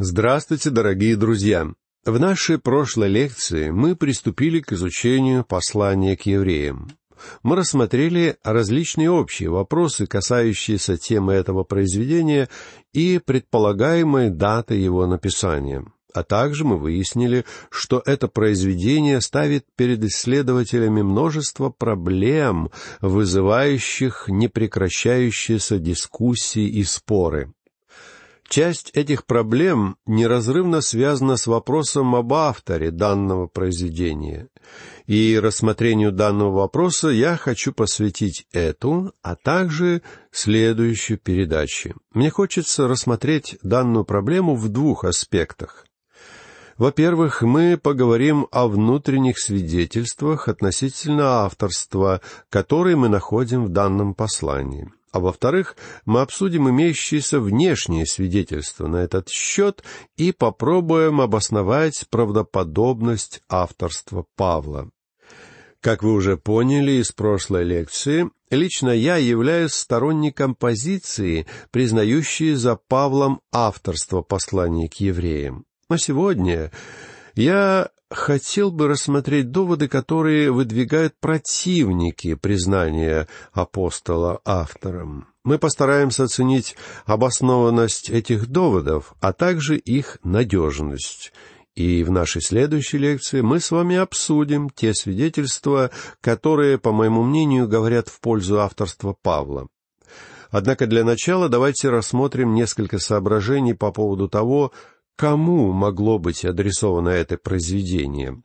Здравствуйте, дорогие друзья! В нашей прошлой лекции мы приступили к изучению послания к евреям. Мы рассмотрели различные общие вопросы, касающиеся темы этого произведения и предполагаемой даты его написания. А также мы выяснили, что это произведение ставит перед исследователями множество проблем, вызывающих непрекращающиеся дискуссии и споры. Часть этих проблем неразрывно связана с вопросом об авторе данного произведения. И рассмотрению данного вопроса я хочу посвятить эту, а также следующую передачу. Мне хочется рассмотреть данную проблему в двух аспектах. Во-первых, мы поговорим о внутренних свидетельствах относительно авторства, которые мы находим в данном послании. А во-вторых, мы обсудим имеющиеся внешние свидетельства на этот счет и попробуем обосновать правдоподобность авторства Павла. Как вы уже поняли из прошлой лекции, лично я являюсь сторонником позиции, признающей за Павлом авторство послания к евреям. Но сегодня я хотел бы рассмотреть доводы, которые выдвигают противники признания апостола автором. Мы постараемся оценить обоснованность этих доводов, а также их надежность. И в нашей следующей лекции мы с вами обсудим те свидетельства, которые, по моему мнению, говорят в пользу авторства Павла. Однако для начала давайте рассмотрим несколько соображений по поводу того, Кому могло быть адресовано это произведение?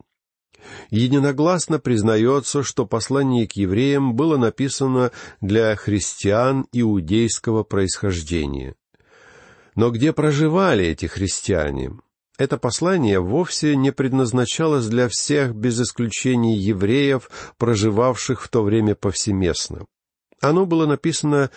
Единогласно признается, что послание к евреям было написано для христиан иудейского происхождения. Но где проживали эти христиане? Это послание вовсе не предназначалось для всех без исключения евреев, проживавших в то время повсеместно. Оно было написано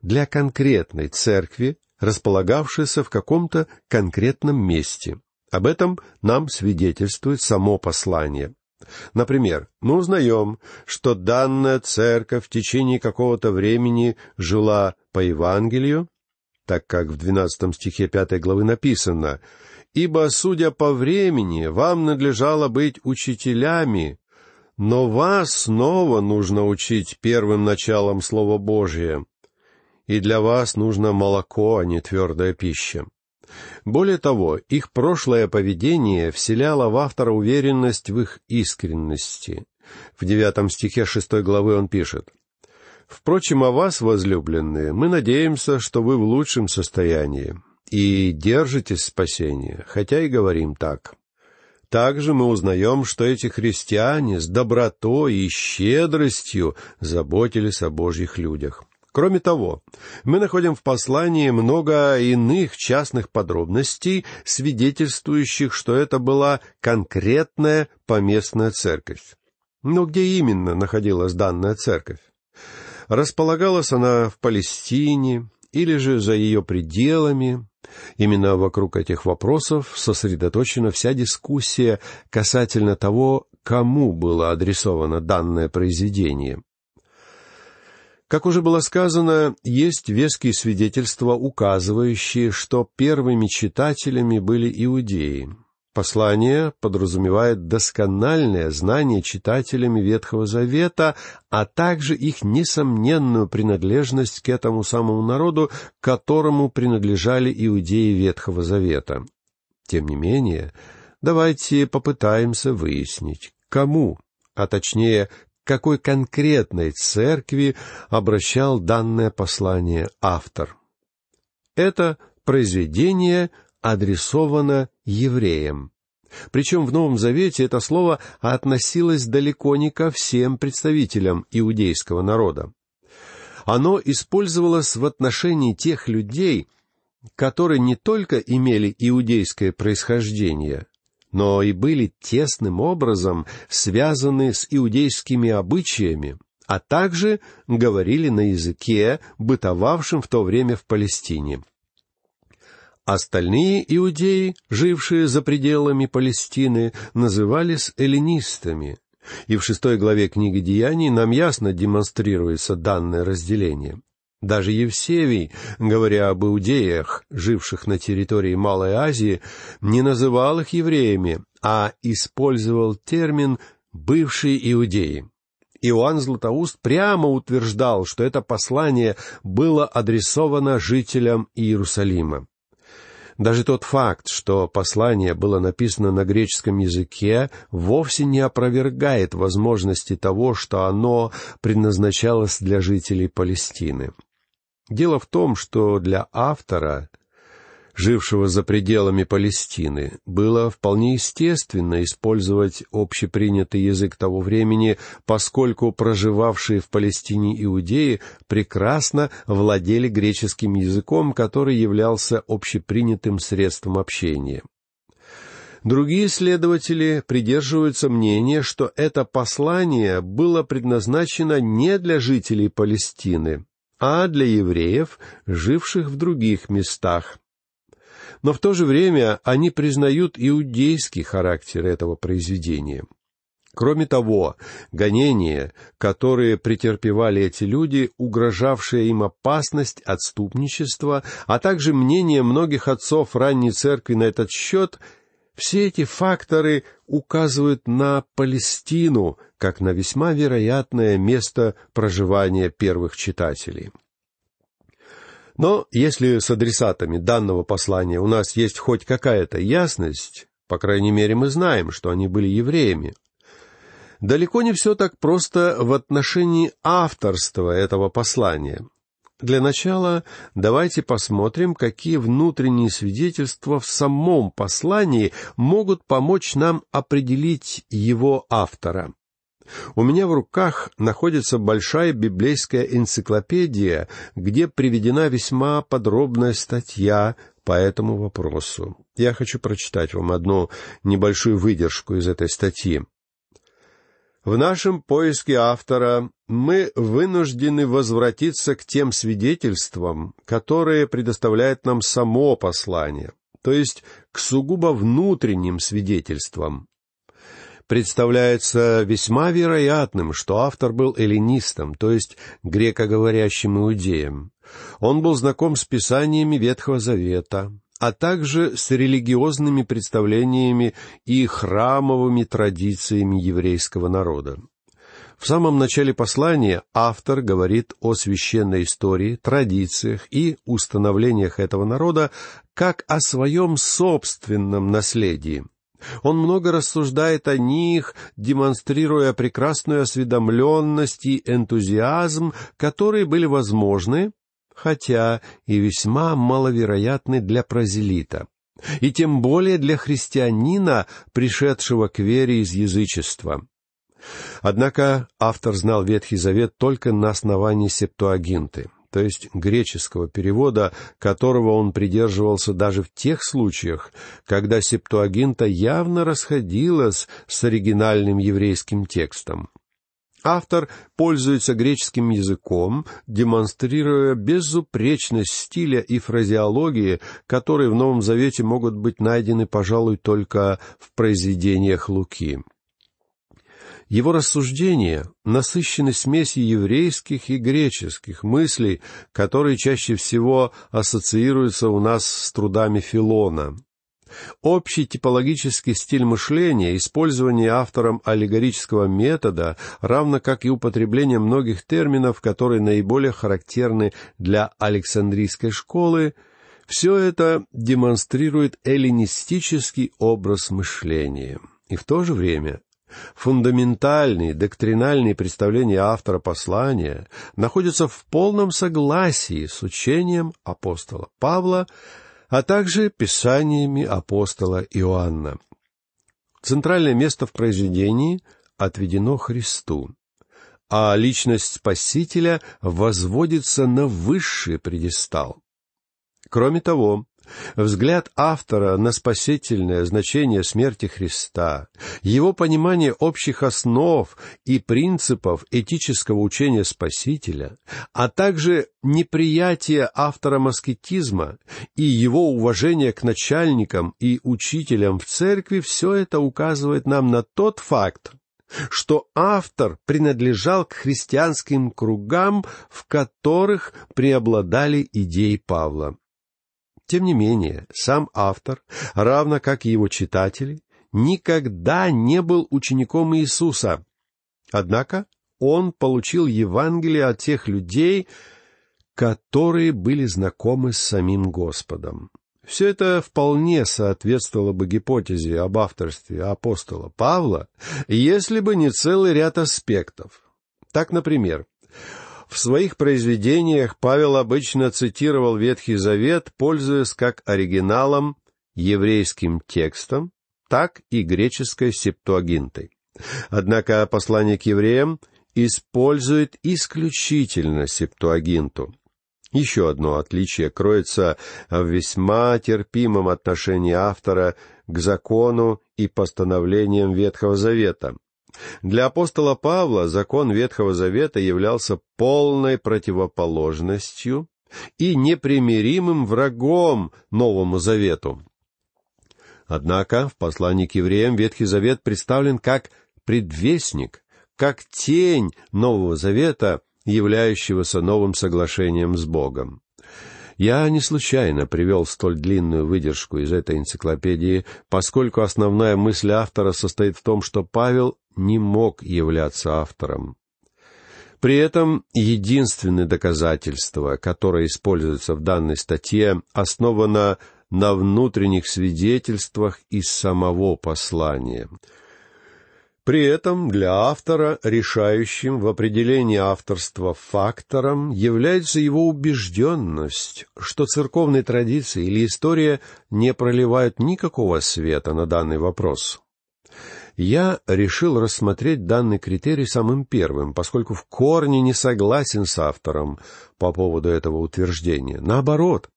для конкретной церкви, располагавшееся в каком-то конкретном месте. Об этом нам свидетельствует само послание. Например, мы узнаем, что данная церковь в течение какого-то времени жила по Евангелию, так как в двенадцатом стихе пятой главы написано «Ибо, судя по времени, вам надлежало быть учителями, но вас снова нужно учить первым началом Слова Божия, и для вас нужно молоко, а не твердая пища. Более того, их прошлое поведение вселяло в автора уверенность в их искренности. В девятом стихе шестой главы он пишет, «Впрочем, о вас, возлюбленные, мы надеемся, что вы в лучшем состоянии и держитесь спасения, хотя и говорим так». Также мы узнаем, что эти христиане с добротой и щедростью заботились о Божьих людях. Кроме того, мы находим в послании много иных частных подробностей, свидетельствующих, что это была конкретная поместная церковь. Но где именно находилась данная церковь? Располагалась она в Палестине или же за ее пределами? Именно вокруг этих вопросов сосредоточена вся дискуссия касательно того, кому было адресовано данное произведение. Как уже было сказано, есть веские свидетельства, указывающие, что первыми читателями были иудеи. Послание подразумевает доскональное знание читателями Ветхого Завета, а также их несомненную принадлежность к этому самому народу, которому принадлежали иудеи Ветхого Завета. Тем не менее, давайте попытаемся выяснить, кому, а точнее, какой конкретной церкви обращал данное послание автор. Это произведение адресовано евреям. Причем в Новом Завете это слово относилось далеко не ко всем представителям иудейского народа. Оно использовалось в отношении тех людей, которые не только имели иудейское происхождение, но и были тесным образом связаны с иудейскими обычаями, а также говорили на языке, бытовавшем в то время в Палестине. Остальные иудеи, жившие за пределами Палестины, назывались эллинистами, и в шестой главе книги Деяний нам ясно демонстрируется данное разделение. Даже Евсевий, говоря об иудеях, живших на территории Малой Азии, не называл их евреями, а использовал термин «бывшие иудеи». Иоанн Златоуст прямо утверждал, что это послание было адресовано жителям Иерусалима. Даже тот факт, что послание было написано на греческом языке, вовсе не опровергает возможности того, что оно предназначалось для жителей Палестины. Дело в том, что для автора жившего за пределами Палестины, было вполне естественно использовать общепринятый язык того времени, поскольку проживавшие в Палестине иудеи прекрасно владели греческим языком, который являлся общепринятым средством общения. Другие исследователи придерживаются мнения, что это послание было предназначено не для жителей Палестины, а для евреев, живших в других местах, но в то же время они признают иудейский характер этого произведения. Кроме того, гонения, которые претерпевали эти люди, угрожавшая им опасность отступничества, а также мнение многих отцов ранней церкви на этот счет, все эти факторы указывают на Палестину как на весьма вероятное место проживания первых читателей. Но если с адресатами данного послания у нас есть хоть какая-то ясность, по крайней мере мы знаем, что они были евреями, далеко не все так просто в отношении авторства этого послания. Для начала давайте посмотрим, какие внутренние свидетельства в самом послании могут помочь нам определить его автора. У меня в руках находится большая библейская энциклопедия, где приведена весьма подробная статья по этому вопросу. Я хочу прочитать вам одну небольшую выдержку из этой статьи. В нашем поиске автора мы вынуждены возвратиться к тем свидетельствам, которые предоставляет нам само послание, то есть к сугубо внутренним свидетельствам, представляется весьма вероятным, что автор был эллинистом, то есть грекоговорящим иудеем. Он был знаком с писаниями Ветхого Завета, а также с религиозными представлениями и храмовыми традициями еврейского народа. В самом начале послания автор говорит о священной истории, традициях и установлениях этого народа как о своем собственном наследии – он много рассуждает о них, демонстрируя прекрасную осведомленность и энтузиазм, которые были возможны, хотя и весьма маловероятны для прозелита, и тем более для христианина, пришедшего к вере из язычества. Однако автор знал Ветхий Завет только на основании септуагинты — то есть греческого перевода, которого он придерживался даже в тех случаях, когда септуагинта явно расходилась с оригинальным еврейским текстом. Автор пользуется греческим языком, демонстрируя безупречность стиля и фразеологии, которые в Новом Завете могут быть найдены, пожалуй, только в произведениях Луки. Его рассуждения насыщены смесью еврейских и греческих мыслей, которые чаще всего ассоциируются у нас с трудами Филона. Общий типологический стиль мышления, использование автором аллегорического метода, равно как и употребление многих терминов, которые наиболее характерны для Александрийской школы, все это демонстрирует эллинистический образ мышления. И в то же время Фундаментальные, доктринальные представления автора послания находятся в полном согласии с учением апостола Павла, а также писаниями апостола Иоанна. Центральное место в произведении отведено Христу, а личность Спасителя возводится на высший предестал. Кроме того, Взгляд автора на спасительное значение смерти Христа, его понимание общих основ и принципов этического учения Спасителя, а также неприятие автора маскетизма и его уважение к начальникам и учителям в церкви, все это указывает нам на тот факт, что автор принадлежал к христианским кругам, в которых преобладали идеи Павла. Тем не менее, сам автор, равно как и его читатели, никогда не был учеником Иисуса. Однако он получил Евангелие от тех людей, которые были знакомы с самим Господом. Все это вполне соответствовало бы гипотезе об авторстве апостола Павла, если бы не целый ряд аспектов. Так, например, в своих произведениях Павел обычно цитировал Ветхий Завет, пользуясь как оригиналом еврейским текстом, так и греческой септуагинтой. Однако послание к евреям использует исключительно септуагинту. Еще одно отличие кроется в весьма терпимом отношении автора к закону и постановлениям Ветхого Завета. Для апостола Павла закон Ветхого Завета являлся полной противоположностью и непримиримым врагом Новому Завету. Однако в послании к евреям Ветхий Завет представлен как предвестник, как тень Нового Завета, являющегося новым соглашением с Богом. Я не случайно привел столь длинную выдержку из этой энциклопедии, поскольку основная мысль автора состоит в том, что Павел не мог являться автором. При этом единственное доказательство, которое используется в данной статье, основано на внутренних свидетельствах из самого послания — при этом для автора решающим в определении авторства фактором является его убежденность, что церковные традиции или история не проливают никакого света на данный вопрос я решил рассмотреть данный критерий самым первым, поскольку в корне не согласен с автором по поводу этого утверждения. Наоборот,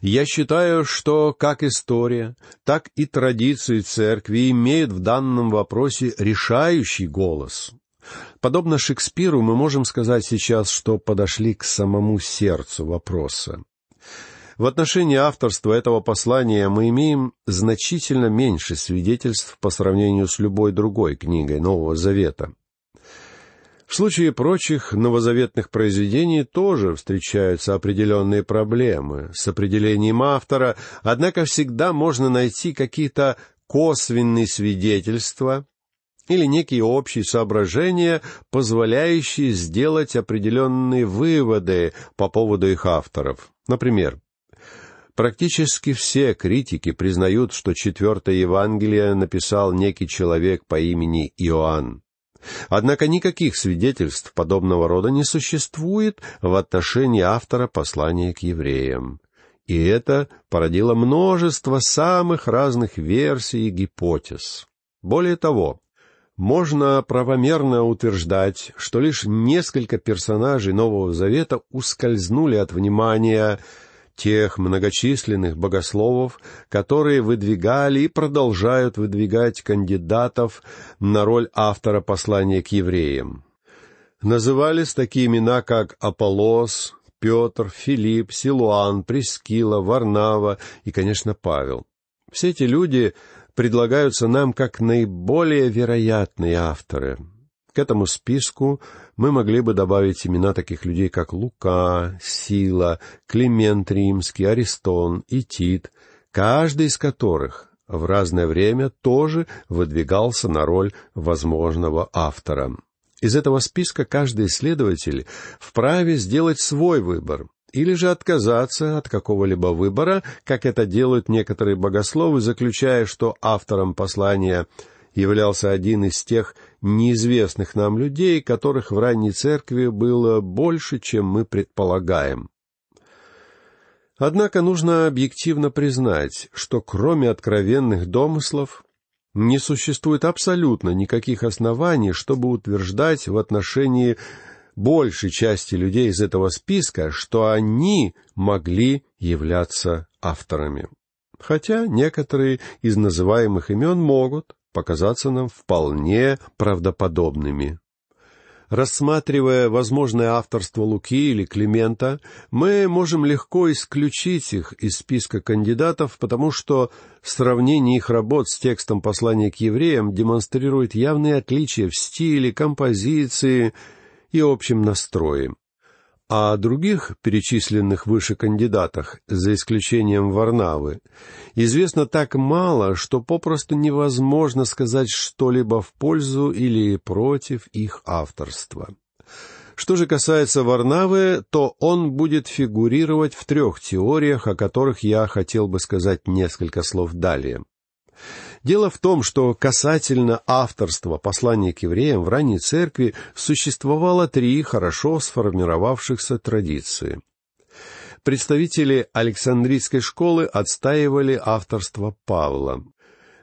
я считаю, что как история, так и традиции церкви имеют в данном вопросе решающий голос. Подобно Шекспиру мы можем сказать сейчас, что подошли к самому сердцу вопроса. В отношении авторства этого послания мы имеем значительно меньше свидетельств по сравнению с любой другой книгой Нового Завета. В случае прочих новозаветных произведений тоже встречаются определенные проблемы с определением автора, однако всегда можно найти какие-то косвенные свидетельства или некие общие соображения, позволяющие сделать определенные выводы по поводу их авторов. Например, Практически все критики признают, что четвертое Евангелие написал некий человек по имени Иоанн. Однако никаких свидетельств подобного рода не существует в отношении автора послания к евреям. И это породило множество самых разных версий и гипотез. Более того, можно правомерно утверждать, что лишь несколько персонажей Нового Завета ускользнули от внимания тех многочисленных богословов, которые выдвигали и продолжают выдвигать кандидатов на роль автора послания к евреям. Назывались такие имена, как Аполлос, Петр, Филипп, Силуан, Прескила, Варнава и, конечно, Павел. Все эти люди предлагаются нам как наиболее вероятные авторы. Этому списку мы могли бы добавить имена таких людей, как Лука, Сила, Климент Римский, Аристон и Тит, каждый из которых в разное время тоже выдвигался на роль возможного автора. Из этого списка каждый исследователь вправе сделать свой выбор, или же отказаться от какого-либо выбора, как это делают некоторые богословы, заключая, что автором послания являлся один из тех неизвестных нам людей, которых в ранней церкви было больше, чем мы предполагаем. Однако нужно объективно признать, что кроме откровенных домыслов не существует абсолютно никаких оснований, чтобы утверждать в отношении большей части людей из этого списка, что они могли являться авторами. Хотя некоторые из называемых имен могут, показаться нам вполне правдоподобными. Рассматривая возможное авторство Луки или Климента, мы можем легко исключить их из списка кандидатов, потому что сравнение их работ с текстом послания к евреям демонстрирует явные отличия в стиле, композиции и общем настрое. О других перечисленных выше кандидатах, за исключением Варнавы, известно так мало, что попросту невозможно сказать что-либо в пользу или против их авторства. Что же касается Варнавы, то он будет фигурировать в трех теориях, о которых я хотел бы сказать несколько слов далее. Дело в том, что касательно авторства послания к евреям в ранней церкви существовало три хорошо сформировавшихся традиции. Представители Александрийской школы отстаивали авторство Павла.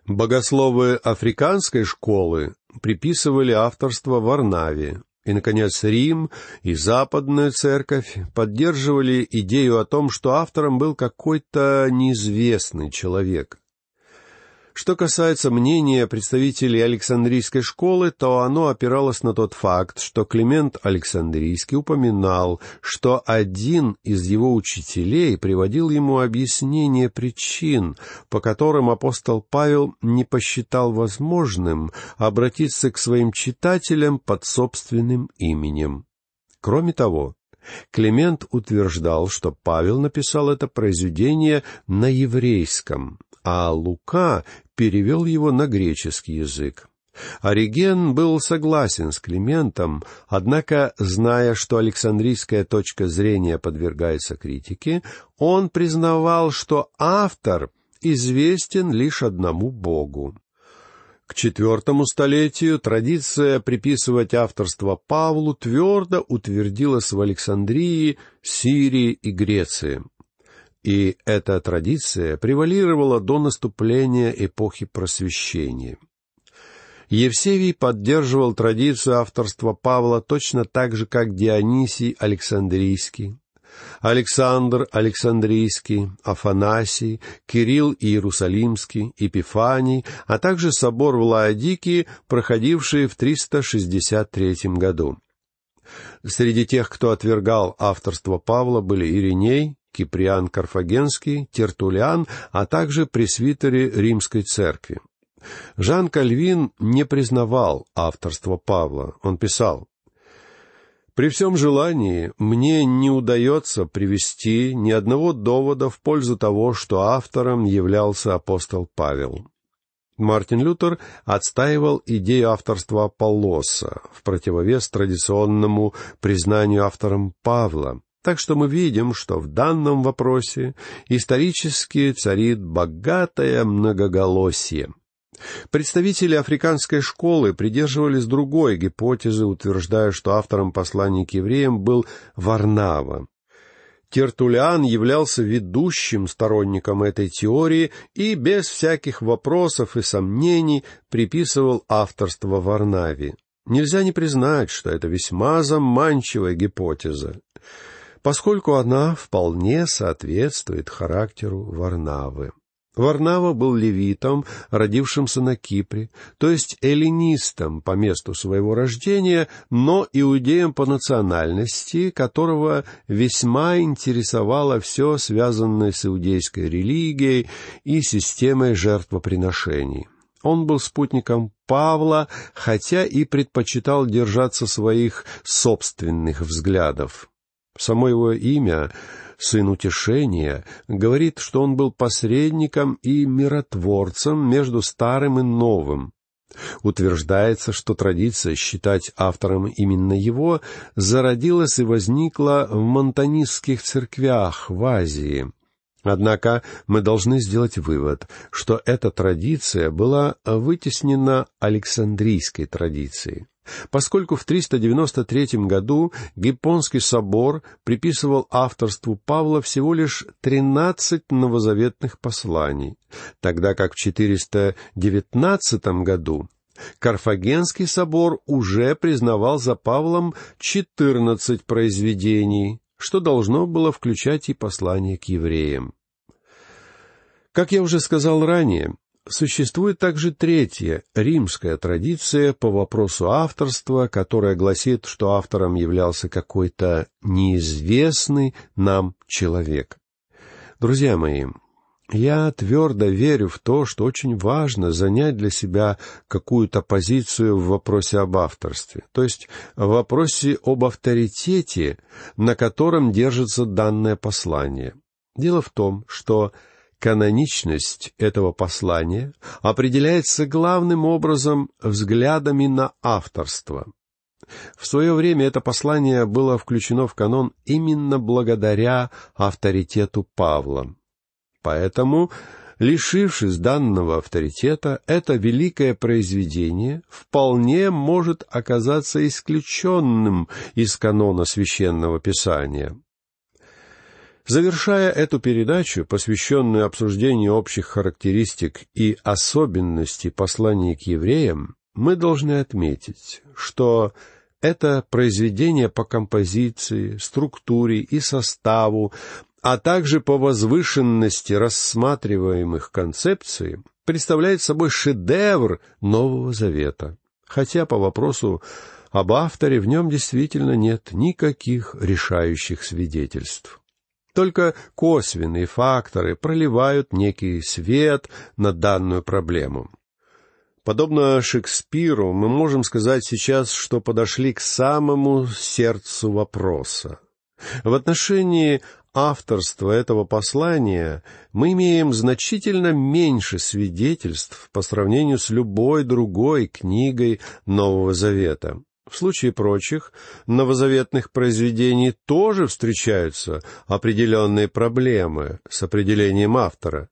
Богословы африканской школы приписывали авторство Варнаве, и, наконец, Рим и Западная Церковь поддерживали идею о том, что автором был какой-то неизвестный человек. Что касается мнения представителей Александрийской школы, то оно опиралось на тот факт, что Климент Александрийский упоминал, что один из его учителей приводил ему объяснение причин, по которым апостол Павел не посчитал возможным обратиться к своим читателям под собственным именем. Кроме того, Климент утверждал, что Павел написал это произведение на еврейском, а Лука перевел его на греческий язык. Ориген был согласен с Климентом, однако, зная, что Александрийская точка зрения подвергается критике, он признавал, что автор известен лишь одному Богу. К четвертому столетию традиция приписывать авторство Павлу твердо утвердилась в Александрии, Сирии и Греции и эта традиция превалировала до наступления эпохи Просвещения. Евсевий поддерживал традицию авторства Павла точно так же, как Дионисий Александрийский, Александр Александрийский, Афанасий, Кирилл Иерусалимский, Епифаний, а также собор в Лаодикии, проходивший в 363 году. Среди тех, кто отвергал авторство Павла, были Ириней, Киприан Карфагенский, Тертулиан, а также пресвитеры Римской церкви. Жан Кальвин не признавал авторство Павла. Он писал, «При всем желании мне не удается привести ни одного довода в пользу того, что автором являлся апостол Павел». Мартин Лютер отстаивал идею авторства Аполлоса в противовес традиционному признанию автором Павла, так что мы видим, что в данном вопросе исторически царит богатое многоголосие. Представители африканской школы придерживались другой гипотезы, утверждая, что автором послания к евреям был Варнава. Тертулиан являлся ведущим сторонником этой теории и без всяких вопросов и сомнений приписывал авторство Варнаве. Нельзя не признать, что это весьма заманчивая гипотеза поскольку она вполне соответствует характеру Варнавы. Варнава был левитом, родившимся на Кипре, то есть эллинистом по месту своего рождения, но иудеем по национальности, которого весьма интересовало все, связанное с иудейской религией и системой жертвоприношений. Он был спутником Павла, хотя и предпочитал держаться своих собственных взглядов. Само его имя, сын утешения, говорит, что он был посредником и миротворцем между старым и новым. Утверждается, что традиция считать автором именно его зародилась и возникла в монтанистских церквях в Азии. Однако мы должны сделать вывод, что эта традиция была вытеснена Александрийской традицией. Поскольку в 393 году Гиппонский собор приписывал авторству Павла всего лишь 13 новозаветных посланий, тогда как в 419 году Карфагенский собор уже признавал за Павлом 14 произведений, что должно было включать и послание к евреям. Как я уже сказал ранее, Существует также третья, римская традиция по вопросу авторства, которая гласит, что автором являлся какой-то неизвестный нам человек. Друзья мои, я твердо верю в то, что очень важно занять для себя какую-то позицию в вопросе об авторстве, то есть в вопросе об авторитете, на котором держится данное послание. Дело в том, что Каноничность этого послания определяется главным образом взглядами на авторство. В свое время это послание было включено в канон именно благодаря авторитету Павла. Поэтому, лишившись данного авторитета, это великое произведение вполне может оказаться исключенным из канона священного писания. Завершая эту передачу, посвященную обсуждению общих характеристик и особенностей послания к евреям, мы должны отметить, что это произведение по композиции, структуре и составу, а также по возвышенности рассматриваемых концепций, представляет собой шедевр Нового Завета, хотя по вопросу об авторе в нем действительно нет никаких решающих свидетельств. Только косвенные факторы проливают некий свет на данную проблему. Подобно Шекспиру, мы можем сказать сейчас, что подошли к самому сердцу вопроса. В отношении авторства этого послания мы имеем значительно меньше свидетельств по сравнению с любой другой книгой Нового Завета. В случае прочих новозаветных произведений тоже встречаются определенные проблемы с определением автора.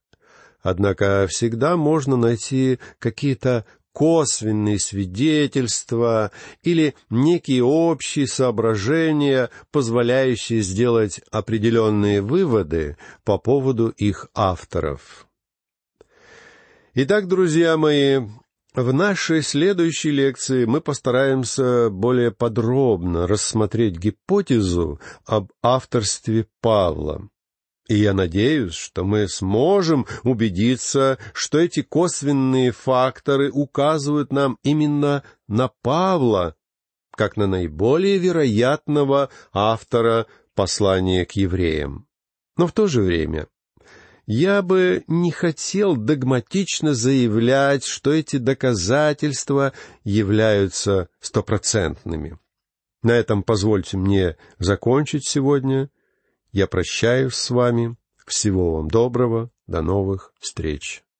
Однако всегда можно найти какие-то косвенные свидетельства или некие общие соображения, позволяющие сделать определенные выводы по поводу их авторов. Итак, друзья мои, в нашей следующей лекции мы постараемся более подробно рассмотреть гипотезу об авторстве Павла. И я надеюсь, что мы сможем убедиться, что эти косвенные факторы указывают нам именно на Павла, как на наиболее вероятного автора послания к евреям. Но в то же время я бы не хотел догматично заявлять, что эти доказательства являются стопроцентными. На этом позвольте мне закончить сегодня. Я прощаюсь с вами. Всего вам доброго. До новых встреч.